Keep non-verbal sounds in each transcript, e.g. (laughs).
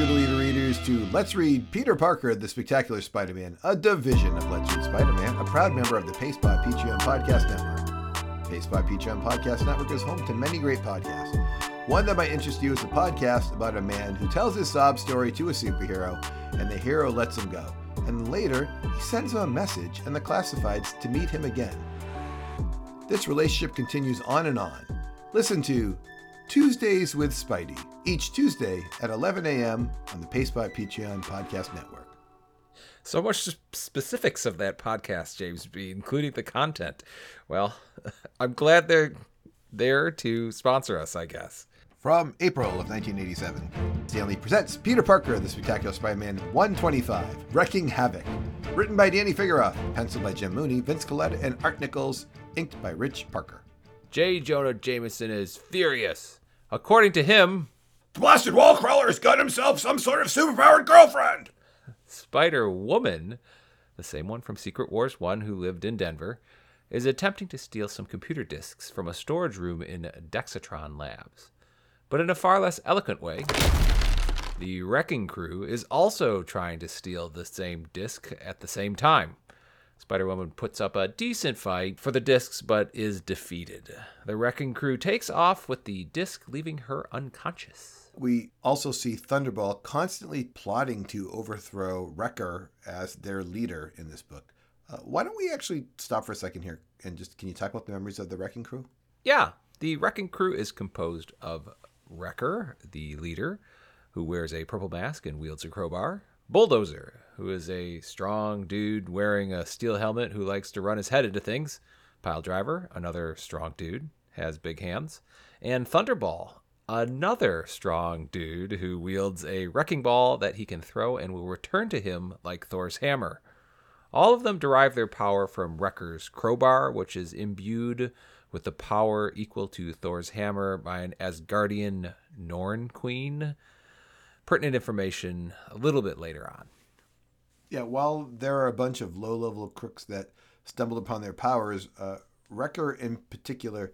Welcome, True Leader readers, to Let's Read Peter Parker, the Spectacular Spider Man, a division of Let's Read Spider Man, a proud member of the Paste by Patreon Podcast Network. Paste by Patreon Podcast Network is home to many great podcasts. One that might interest you is a podcast about a man who tells his sob story to a superhero, and the hero lets him go. And later, he sends him a message and the classifieds to meet him again. This relationship continues on and on. Listen to Tuesdays with Spidey each Tuesday at 11 a.m. on the Pace by Patreon Podcast Network. So much specifics of that podcast, James B, including the content. Well, (laughs) I'm glad they're there to sponsor us, I guess. From April of 1987, Stan Lee presents Peter Parker, the Spectacular Spider-Man 125, Wrecking Havoc. Written by Danny Fingeroth, penciled by Jim Mooney, Vince Colletta, and Art Nichols, inked by Rick Parker. J. Jonah Jameson is furious. According to him, blasted wall crawler's got himself some sort of superpowered girlfriend. Spider Woman, the same one from Secret Wars 1 who lived in Denver, is attempting to steal some computer disks from a storage room in Dexatron Labs. But in a far less eloquent way, the Wrecking Crew is also trying to steal the same disk at the same time. Spider Woman puts up a decent fight for the discs but is defeated. The Wrecking Crew takes off with the disc leaving her unconscious we also see Thunderball constantly plotting to overthrow Wrecker as their leader in this book. Uh, why don't we actually stop for a second here and just can you talk about the memories of the Wrecking Crew? Yeah, the Wrecking Crew is composed of Wrecker, the leader, who wears a purple mask and wields a crowbar. Bulldozer, who is a strong dude wearing a steel helmet who likes to run his head into things. Pile Driver, another strong dude, has big hands. And Thunderball, another strong dude who wields a wrecking ball that he can throw and will return to him like Thor's hammer. All of them derive their power from Wrecker's crowbar, which is imbued with the power equal to Thor's hammer by an Asgardian Norn queen. Pertinent information a little bit later on. Yeah, while there are a bunch of low level crooks that stumbled upon their powers, uh, Wrecker in particular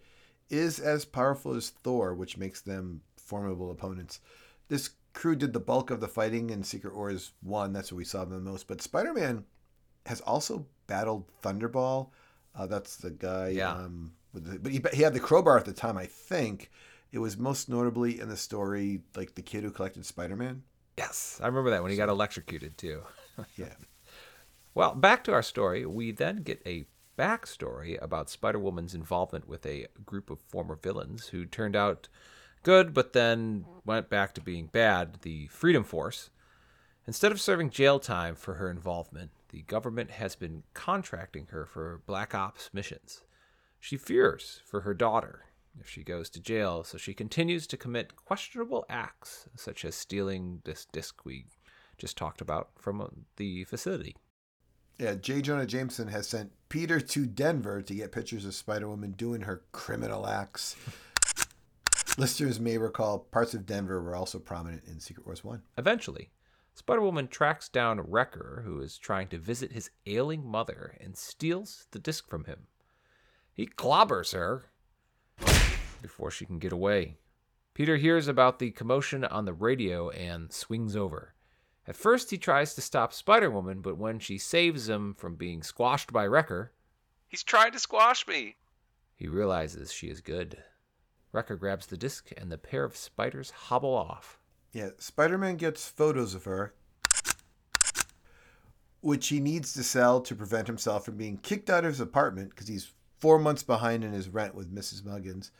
is as powerful as Thor, which makes them formidable opponents. This crew did the bulk of the fighting in Secret Wars 1. That's where we saw them the most. But Spider Man has also battled Thunderball. Uh, that's the guy. Yeah. Um, the, but he, he had the crowbar at the time, I think. It was most notably in the story, like the kid who collected Spider Man. Yes, I remember that when he got electrocuted too. (laughs) yeah. Well, back to our story. We then get a backstory about Spider Woman's involvement with a group of former villains who turned out good but then went back to being bad, the Freedom Force. Instead of serving jail time for her involvement, the government has been contracting her for Black Ops missions. She fears for her daughter if she goes to jail, so she continues to commit questionable acts, such as stealing this disc we just talked about from uh, the facility. Yeah, J. Jonah Jameson has sent Peter to Denver to get pictures of Spider Woman doing her criminal acts. Listeners may recall parts of Denver were also prominent in Secret Wars 1. Eventually, Spider Woman tracks down Wrecker, who is trying to visit his ailing mother, and steals the disc from him. He clobbers her before she can get away. Peter hears about the commotion on the radio and swings over. At first, he tries to stop Spider Woman, but when she saves him from being squashed by Wrecker, He's trying to squash me. He realizes she is good. Wrecker grabs the disc, and the pair of spiders hobble off. Yeah, Spider Man gets photos of her, which he needs to sell to prevent himself from being kicked out of his apartment because he's four months behind in his rent with Mrs. Muggins.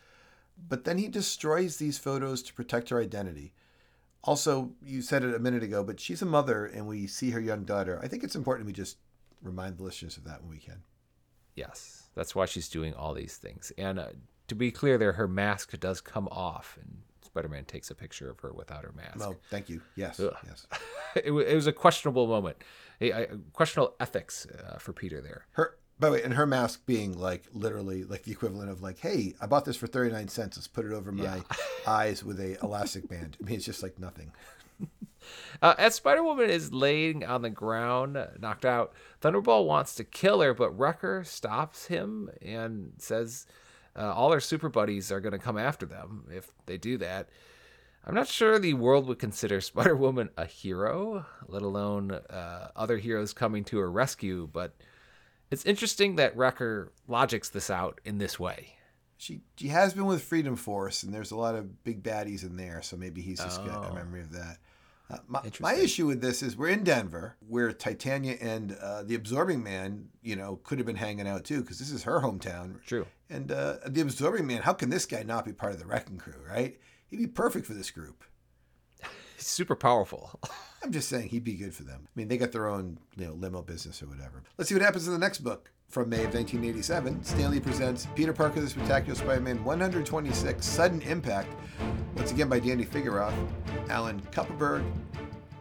But then he destroys these photos to protect her identity. Also, you said it a minute ago, but she's a mother and we see her young daughter. I think it's important we just remind the listeners of that when we can. Yes, that's why she's doing all these things. And uh, to be clear, there, her mask does come off, and Spider-Man takes a picture of her without her mask. Oh, thank you. Yes, Ugh. yes. (laughs) it, it, was a questionable moment, a, a questionable ethics uh, for Peter there. Her by the way, and her mask being like literally like the equivalent of like, hey, I bought this for 39 cents. Let's put it over my yeah. (laughs) eyes with a elastic band. I mean, it's just like nothing. Uh, as Spider Woman is laying on the ground, knocked out, Thunderball wants to kill her, but Wrecker stops him and says uh, all their super buddies are going to come after them if they do that. I'm not sure the world would consider Spider Woman a hero, let alone uh, other heroes coming to her rescue, but it's interesting that Wrecker logics this out in this way. She she has been with Freedom Force, and there's a lot of big baddies in there, so maybe he's just got a Oh. memory of that. Uh, my, my issue with this is we're in Denver, where Titania and uh, the Absorbing Man, you know, could have been hanging out too, because this is her hometown. True. And uh, the Absorbing Man, how can this guy not be part of the Wrecking Crew, right? He'd be perfect for this group. He's super powerful. (laughs) I'm just saying he'd be good for them. I mean, they got their own, you know, limo business or whatever. Let's see what happens in the next book. From May of 1987, Stan Lee presents Peter Parker the Spectacular Spider-Man 126 Sudden Impact, once again by Danny Fingeroth, Alan Kupperberg,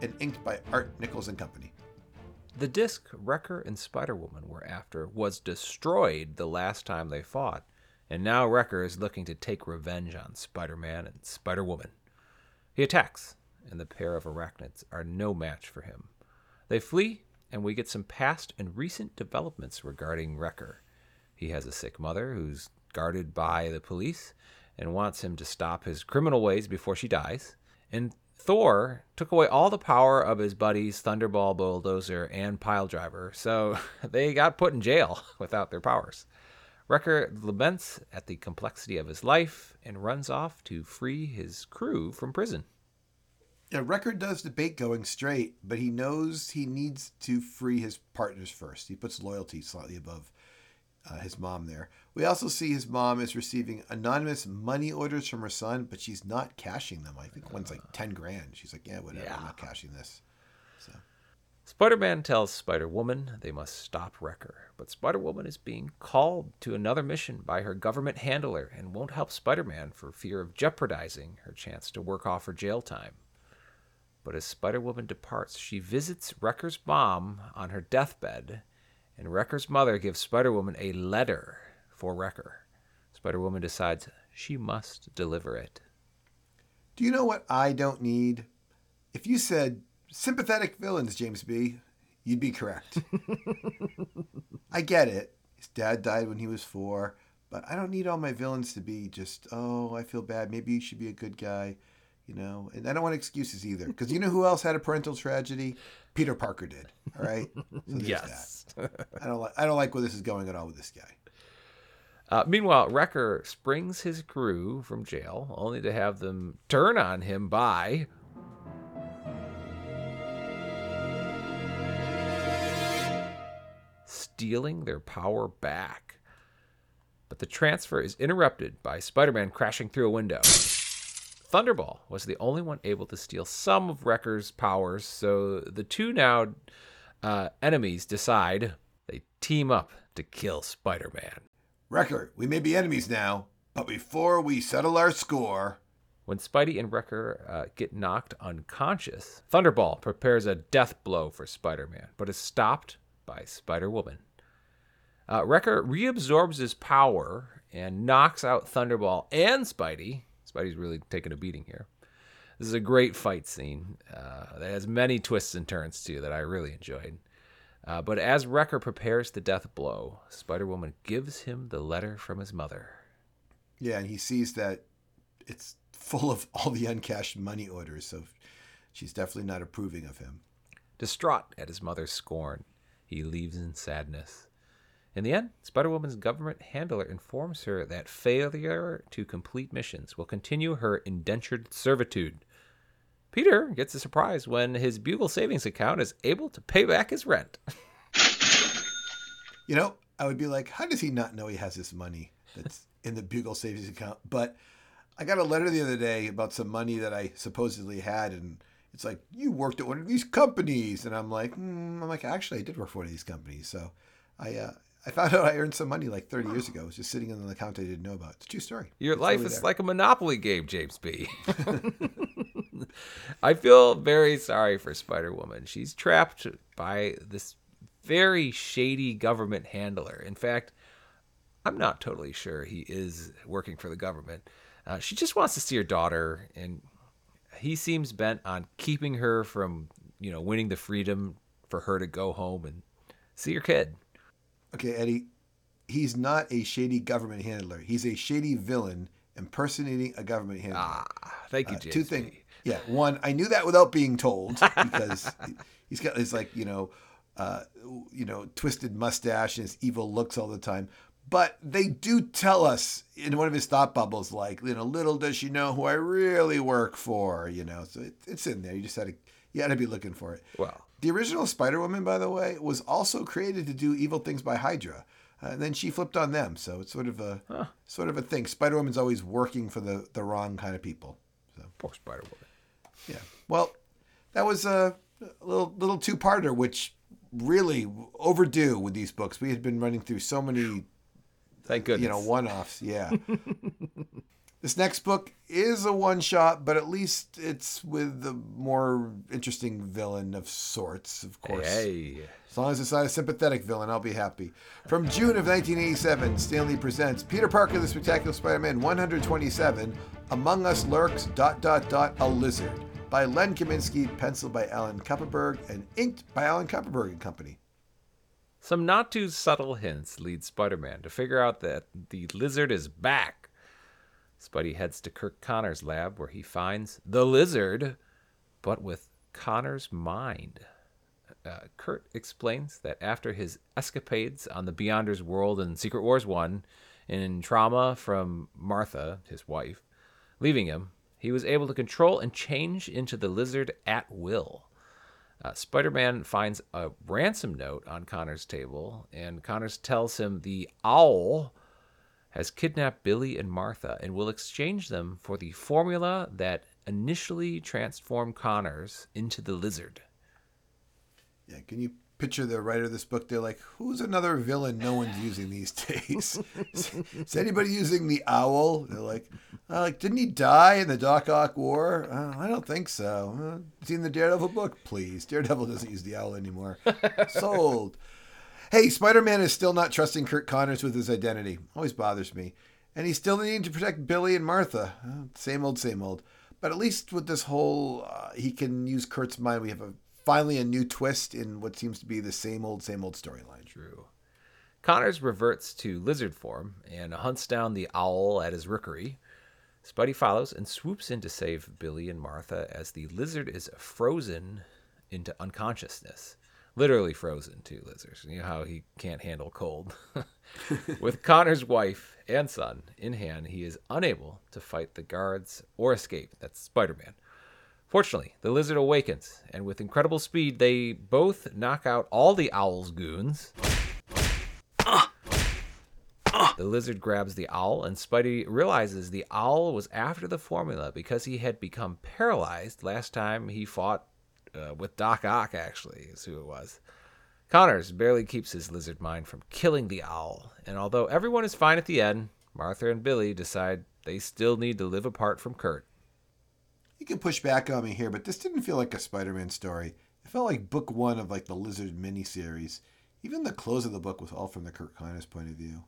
and inked by Art Nichols and Company. The disc Wrecker and Spider Woman were after was destroyed the last time they fought, and now Wrecker is looking to take revenge on Spider Man and Spider Woman. He attacks, and the pair of arachnids are no match for him. They flee, and we get some past and recent developments regarding Wrecker. He has a sick mother who's guarded by the police and wants him to stop his criminal ways before she dies. And Thor took away all the power of his buddies Thunderball, Bulldozer, and Piledriver, so (laughs) they got put in jail (laughs) without their powers. Wrecker laments at the complexity of his life and runs off to free his crew from prison. Yeah, Wrecker does debate going straight, but he knows he needs to free his partners first. He puts loyalty slightly above uh, his mom there. We also see his mom is receiving anonymous money orders from her son, but she's not cashing them. I think one's like 10 grand. She's like, yeah, whatever, I'm not cashing this. So, Spider Man tells Spider Woman they must stop Wrecker, but Spider Woman is being called to another mission by her government handler and won't help Spider Man for fear of jeopardizing her chance to work off her jail time. But as Spider Woman departs, she visits Wrecker's mom on her deathbed, and Wrecker's mother gives Spider Woman a letter for Wrecker. Spider Woman decides she must deliver it. do you know what I don't need? If you said sympathetic villains, James B., you'd be correct. (laughs) I get it. His dad died when he was four, but I don't need all my villains to be just, oh, I feel bad. Maybe you should be a good guy, you know? And I don't want excuses either, because you know who else had a parental tragedy? Peter Parker did. All right. So that. I don't like. I don't like where this is going at all with this guy. Uh, meanwhile, Wrecker springs his crew from jail, only to have them turn on him by. Stealing their power back. But the transfer is interrupted by Spider Man crashing through a window. Thunderball was the only one able to steal some of Wrecker's powers, so the two now uh, enemies decide they team up to kill Spider Man. Wrecker, we may be enemies now, but before we settle our score, When Spidey and Wrecker uh, get knocked unconscious, Thunderball prepares a death blow for Spider Man, but is stopped by Spider Woman. Uh, Wrecker reabsorbs his power and knocks out Thunderball and Spidey. Spidey's really taking a beating here. This is a great fight scene uh, that has many twists and turns too that I really enjoyed. Uh, but as Wrecker prepares the death blow, Spider Woman gives him the letter from his mother. yeah, and he sees that it's full of all the uncashed money orders, so she's definitely not approving of him. Distraught at his mother's scorn, he leaves in sadness. In the end, Spider Woman's government handler informs her that failure to complete missions will continue her indentured servitude. Peter gets a surprise when his Bugle savings account is able to pay back his rent. You know, I would be like, how does he not know he has this money that's (laughs) in the Bugle savings account? But I got a letter the other day about some money that I supposedly had, and it's like you worked at one of these companies, and I'm like, mm, I'm like, actually, I did work for one of these companies, so I uh, I found out I earned some money like 30 years ago. It was just sitting in an account I didn't know about. It's a true story. Your It's life really is there. like a Monopoly game, James B. (laughs) I feel very sorry for Spider Woman. She's trapped by this very shady government handler. In fact, I'm not totally sure he is working for the government. Uh, she just wants to see her daughter, and he seems bent on keeping her from, you know, winning the freedom for her to go home and see her kid. Okay, Eddie, he's not a shady government handler. He's a shady villain, impersonating a government handler. Ah, thank you, Uh, James. two things. Yeah, one, I knew that without being told because he's got his like you know, uh, you know, twisted mustache and his evil looks all the time. But they do tell us in one of his thought bubbles, like you know, little does she know who I really work for. You know, so it, it's in there. You just had to you had to be looking for it. Well, The original Spider Woman, by the way, was also created to do evil things by Hydra. Uh, and then she flipped on them, so it's sort of a sort of a thing. Spider Woman's always working for the, the wrong kind of people. So poor Spider Woman. yeah. Well, that was a, a little little two parter, which really overdue with these books. We had been running through so many Thank goodness. you know one offs. Yeah. (laughs) this next book is a one shot, but at least it's with the more interesting villain of sorts, of course. Hey, As long as it's not a sympathetic villain, I'll be happy. From June of 1987, Stan Lee presents Peter Parker, the Spectacular Spider-Man 127, Among Us Lurks, dot, dot, dot, a Lizard, by Len Kaminski, penciled by Alan Kupperberg, and inked by Alan Kupperberg and Company. some not too subtle hints lead Spider-Man to figure out that the lizard is back. Spidey heads to Kirk Connor's lab where he finds the lizard, but with Connor's mind. Uh, Curt explains that after his escapades on the Beyonders world in Secret Wars 1, in trauma from Martha, his wife, leaving him, he was able to control and change into the lizard at will. Uh, Spider Man finds a ransom note on Connor's table, and Connors tells him the owl has kidnapped Billy and Martha and will exchange them for the formula that initially transformed Connors into the lizard. Yeah, can you picture the writer of this book? They're like, who's another villain no one's using these (laughs) days? is, is anybody using the owl? They're like, uh, like, didn't he die in the Doc Ock War? Uh, I don't think so. Uh, seen the Daredevil book? Please. Daredevil doesn't use the owl anymore. (laughs) Sold. Hey, Spider Man is still not trusting Curt Connors with his identity. Always bothers me. And he's still needing to protect Billy and Martha. Same old, same old. But at least with this whole, uh, he can use Curt's mind. We have a finally a new twist in what seems to be the same old, same old storyline. True. Connors reverts to lizard form and hunts down the owl at his rookery. Spidey follows and swoops in to save Billy and Martha as the lizard is frozen into unconsciousness. Literally frozen, too, lizards. You know how he can't handle cold. (laughs) With Connor's wife and son in hand, he is unable to fight the guards or escape. That's Spider Man. Fortunately, the lizard awakens, and with incredible speed, they both knock out all the owl's goons. The lizard grabs the owl, and Spidey realizes the owl was after the formula because he had become paralyzed last time he fought uh, with Doc Ock, actually, is who it was. Connors barely keeps his lizard mind from killing the owl, and although everyone is fine at the end, Martha and Billy decide they still need to live apart from Curt. You can push back on me here, but this didn't feel like a Spider-Man story. It felt like book one of like the Lizard miniseries. Even the close of the book was all from the Curt Connors point of view.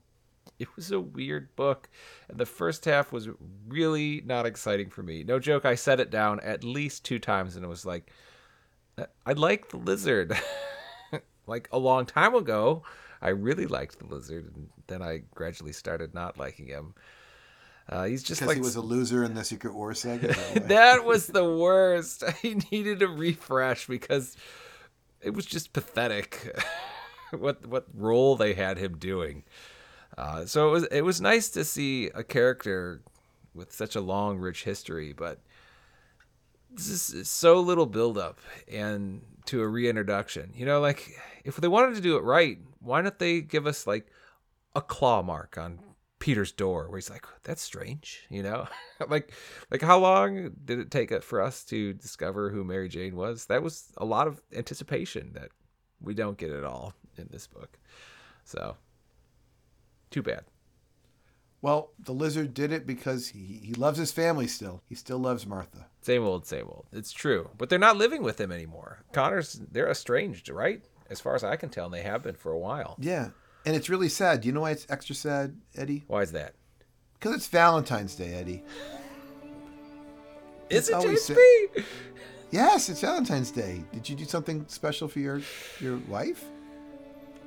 It was a weird book, and the first half was really not exciting for me. No joke, I set it down at least two times, and it was like, I like the lizard. (laughs) like a long time ago, I really liked the lizard, and then I gradually started not liking him. Uh, he's just Because like he was a loser in the Secret War saga. (laughs) that was the worst. (laughs) I needed a refresh because it was just pathetic. what what role they had him doing. Uh, so it was it was nice to see a character with such a long, rich history, but so little buildup and to a reintroduction. You know, like if they wanted to do it right, why don't they give us like a claw mark on Peter's door where he's like, "That's strange," you know, (laughs) like like how long did it take for us to discover who Mary Jane was? That was a lot of anticipation that we don't get at all in this book. So, too bad. Well, the lizard did it because he, he loves his family still. He still loves Martha. Same old, same old. It's true, but they're not living with him anymore. Connor's they're estranged, right? As far as I can tell, and they have been for a while. Yeah. And it's really sad. Do you know why it's extra sad, Eddie? Why is that? Because it's Valentine's Day, Eddie. Is it always JSP? Yes, it's Valentine's Day. Did you do something special for your your wife?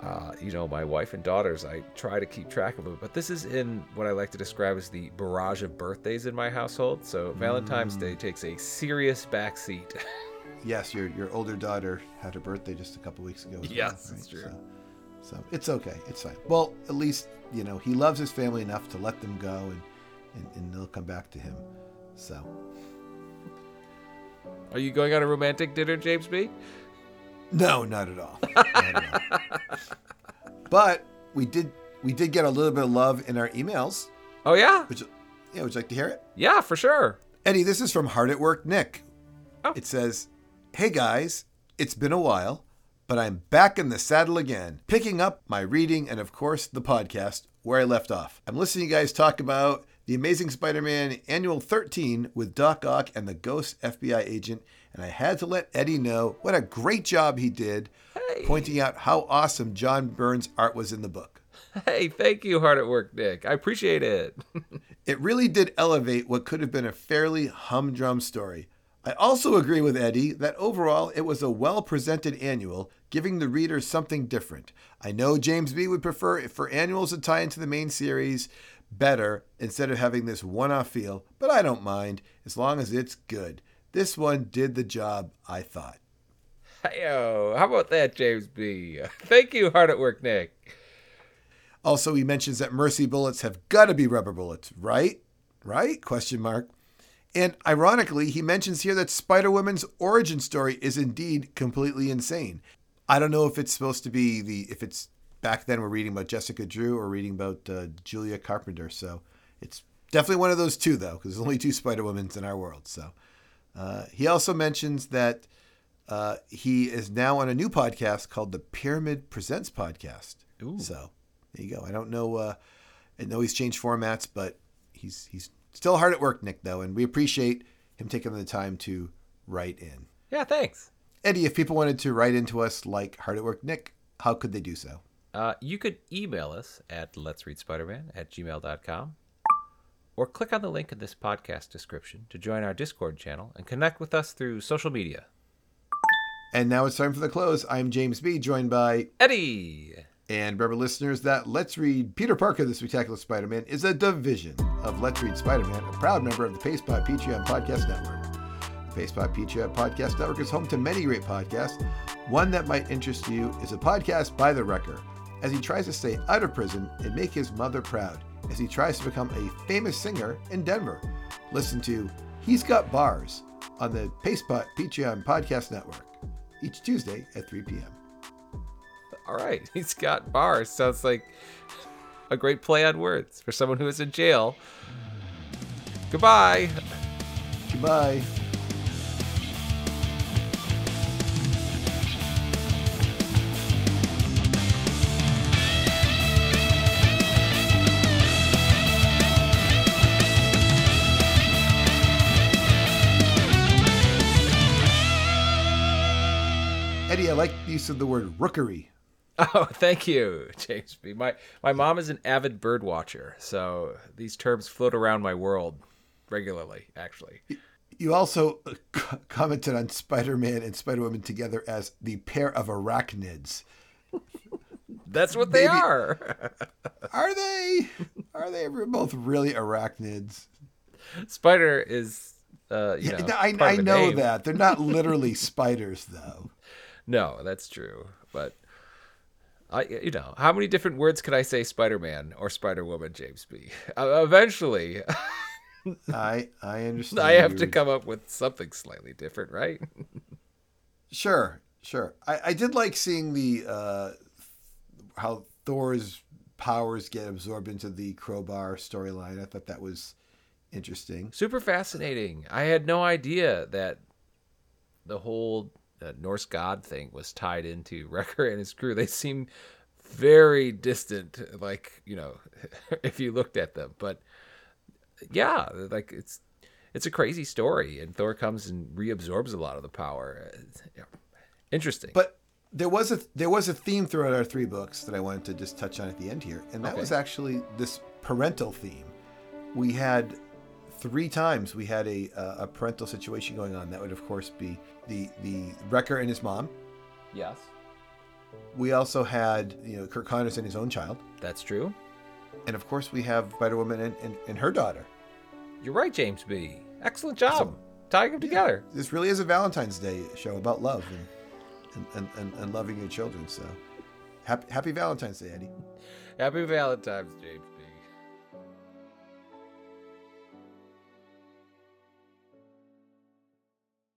Uh, you know, my wife and daughters, I try to keep track of it. But this is in what I like to describe as the barrage of birthdays in my household. So Valentine's Day takes a serious backseat. (laughs) Yes, your your older daughter had her birthday just a couple weeks ago. well, Yes, it's true. So, so it's okay. It's fine. Well, at least you know he loves his family enough to let them go, and and, and they'll come back to him. So Are you going on a romantic dinner, James B? no, not at all. Not at all. (laughs) but we did we did get a little bit of love in our emails. Oh yeah, yeah, would you like to hear it? yeah, for sure. Eddie, this is from Hard at Work Nick. Oh. It says, Hey guys, it's been a while, but I'm back in the saddle again, picking up my reading and, of course, the podcast where I left off. I'm listening to you guys talk about The Amazing Spider Man Annual 13 with Doc Ock and the Ghost FBI agent, and I had to let Eddie know what a great job he did, Hey. pointing out how awesome John Byrne's art was in the book. Hey, thank you, hard at work, Nick. I appreciate it. (laughs) It really did elevate what could have been a fairly humdrum story. I also agree with Eddie that overall it was a well presented annual, giving the reader something different. I know James B would prefer it for annuals to tie into the main series better instead of having this one off feel, but I don't mind as long as it's good. This one did the job, I thought. (laughs) How about that, James B? (laughs) Thank you, hard at work, Nick. Also, he mentions that mercy bullets have got to be rubber bullets, right? Right? Question mark. And ironically, he mentions here that Spider Woman's origin story is indeed completely insane. I don't know if it's supposed to be the if it's back then we're reading about Jessica Drew or reading about uh, Julia Carpenter. So it's definitely one of those two though, because there's only two Spider Womans in our world. So uh, he also mentions that uh, he is now on a new podcast called the Pyramid Presents podcast. Ooh. So there you go. I don't know. Uh, I know he's changed formats, but he's he's still hard at work, Nick. Though, and we appreciate him taking the time to write in. Yeah, thanks. Eddie, if people wanted to write into us like hard at work, Nick, how could they do so? Uh, you could email us at let's read spider-man at gmail.com or click on the link in this podcast description to join our discord channel and connect with us through social media And now it's time for the close. I'm James B, joined by eddie And remember, listeners, that Let's Read Peter Parker, the Spectacular Spider Man, is a division of Let's Read Spider Man, a proud member of the Pastebot Patreon Podcast Network. The Pastebot Patreon Podcast Network is home to many great podcasts. One that might interest you is a podcast by The Wrecker, as he tries to stay out of prison and make his mother proud, as he tries to become a famous singer in Denver. Listen to He's Got Bars on the Pastebot Patreon Podcast Network each Tuesday at 3 p.m. all right (laughs) he's got bars sounds like a great play on words for someone who is in jail goodbye Goodbye. Use of the word rookery. (laughs) Oh, thank you, James B. My my mom is an avid bird watcher, so these terms float around my world regularly. Actually, You also uh, c- commented on Spider Man and Spider Woman together as the pair of arachnids. (laughs) that's what they Maybe- are. (laughs) Are they? Are they both really arachnids? Spider is, uh, you Yeah, I, I know name. that. They're not literally spiders, though. No, that's true, but. I, you know, how many different words can I say Spider-Man or Spider-Woman, James B? Uh, eventually, (laughs) I I understand. I have to come up with something slightly different, right? Sure, sure. I, I did like seeing the uh, how Thor's powers get absorbed into the crowbar storyline. I thought that was interesting. Super fascinating. I had no idea that the whole uh, Norse god thing was tied into (laughs) Wrecker and his crew. They seem very distant, like you know, (laughs) if you looked at them. But yeah, like it's it's a crazy story, and Thor comes and reabsorbs a lot of the power. Yeah, interesting. But there was a there was a theme throughout our three books that I wanted to just touch on at the end here, and that Okay. was actually this parental theme. We had three times we had a uh, a parental situation going on. That would of course be the the wrecker and his mom, yes. We also had, you know, Kirk Connors and his own child. That's true. And of course, we have Spider Woman and, and, and her daughter. You're right, James B. Excellent job tying them together. This really is a Valentine's Day show about love and, and, and, and, loving your children. So happy, happy Valentine's Day, Eddie. Happy Valentine's, James.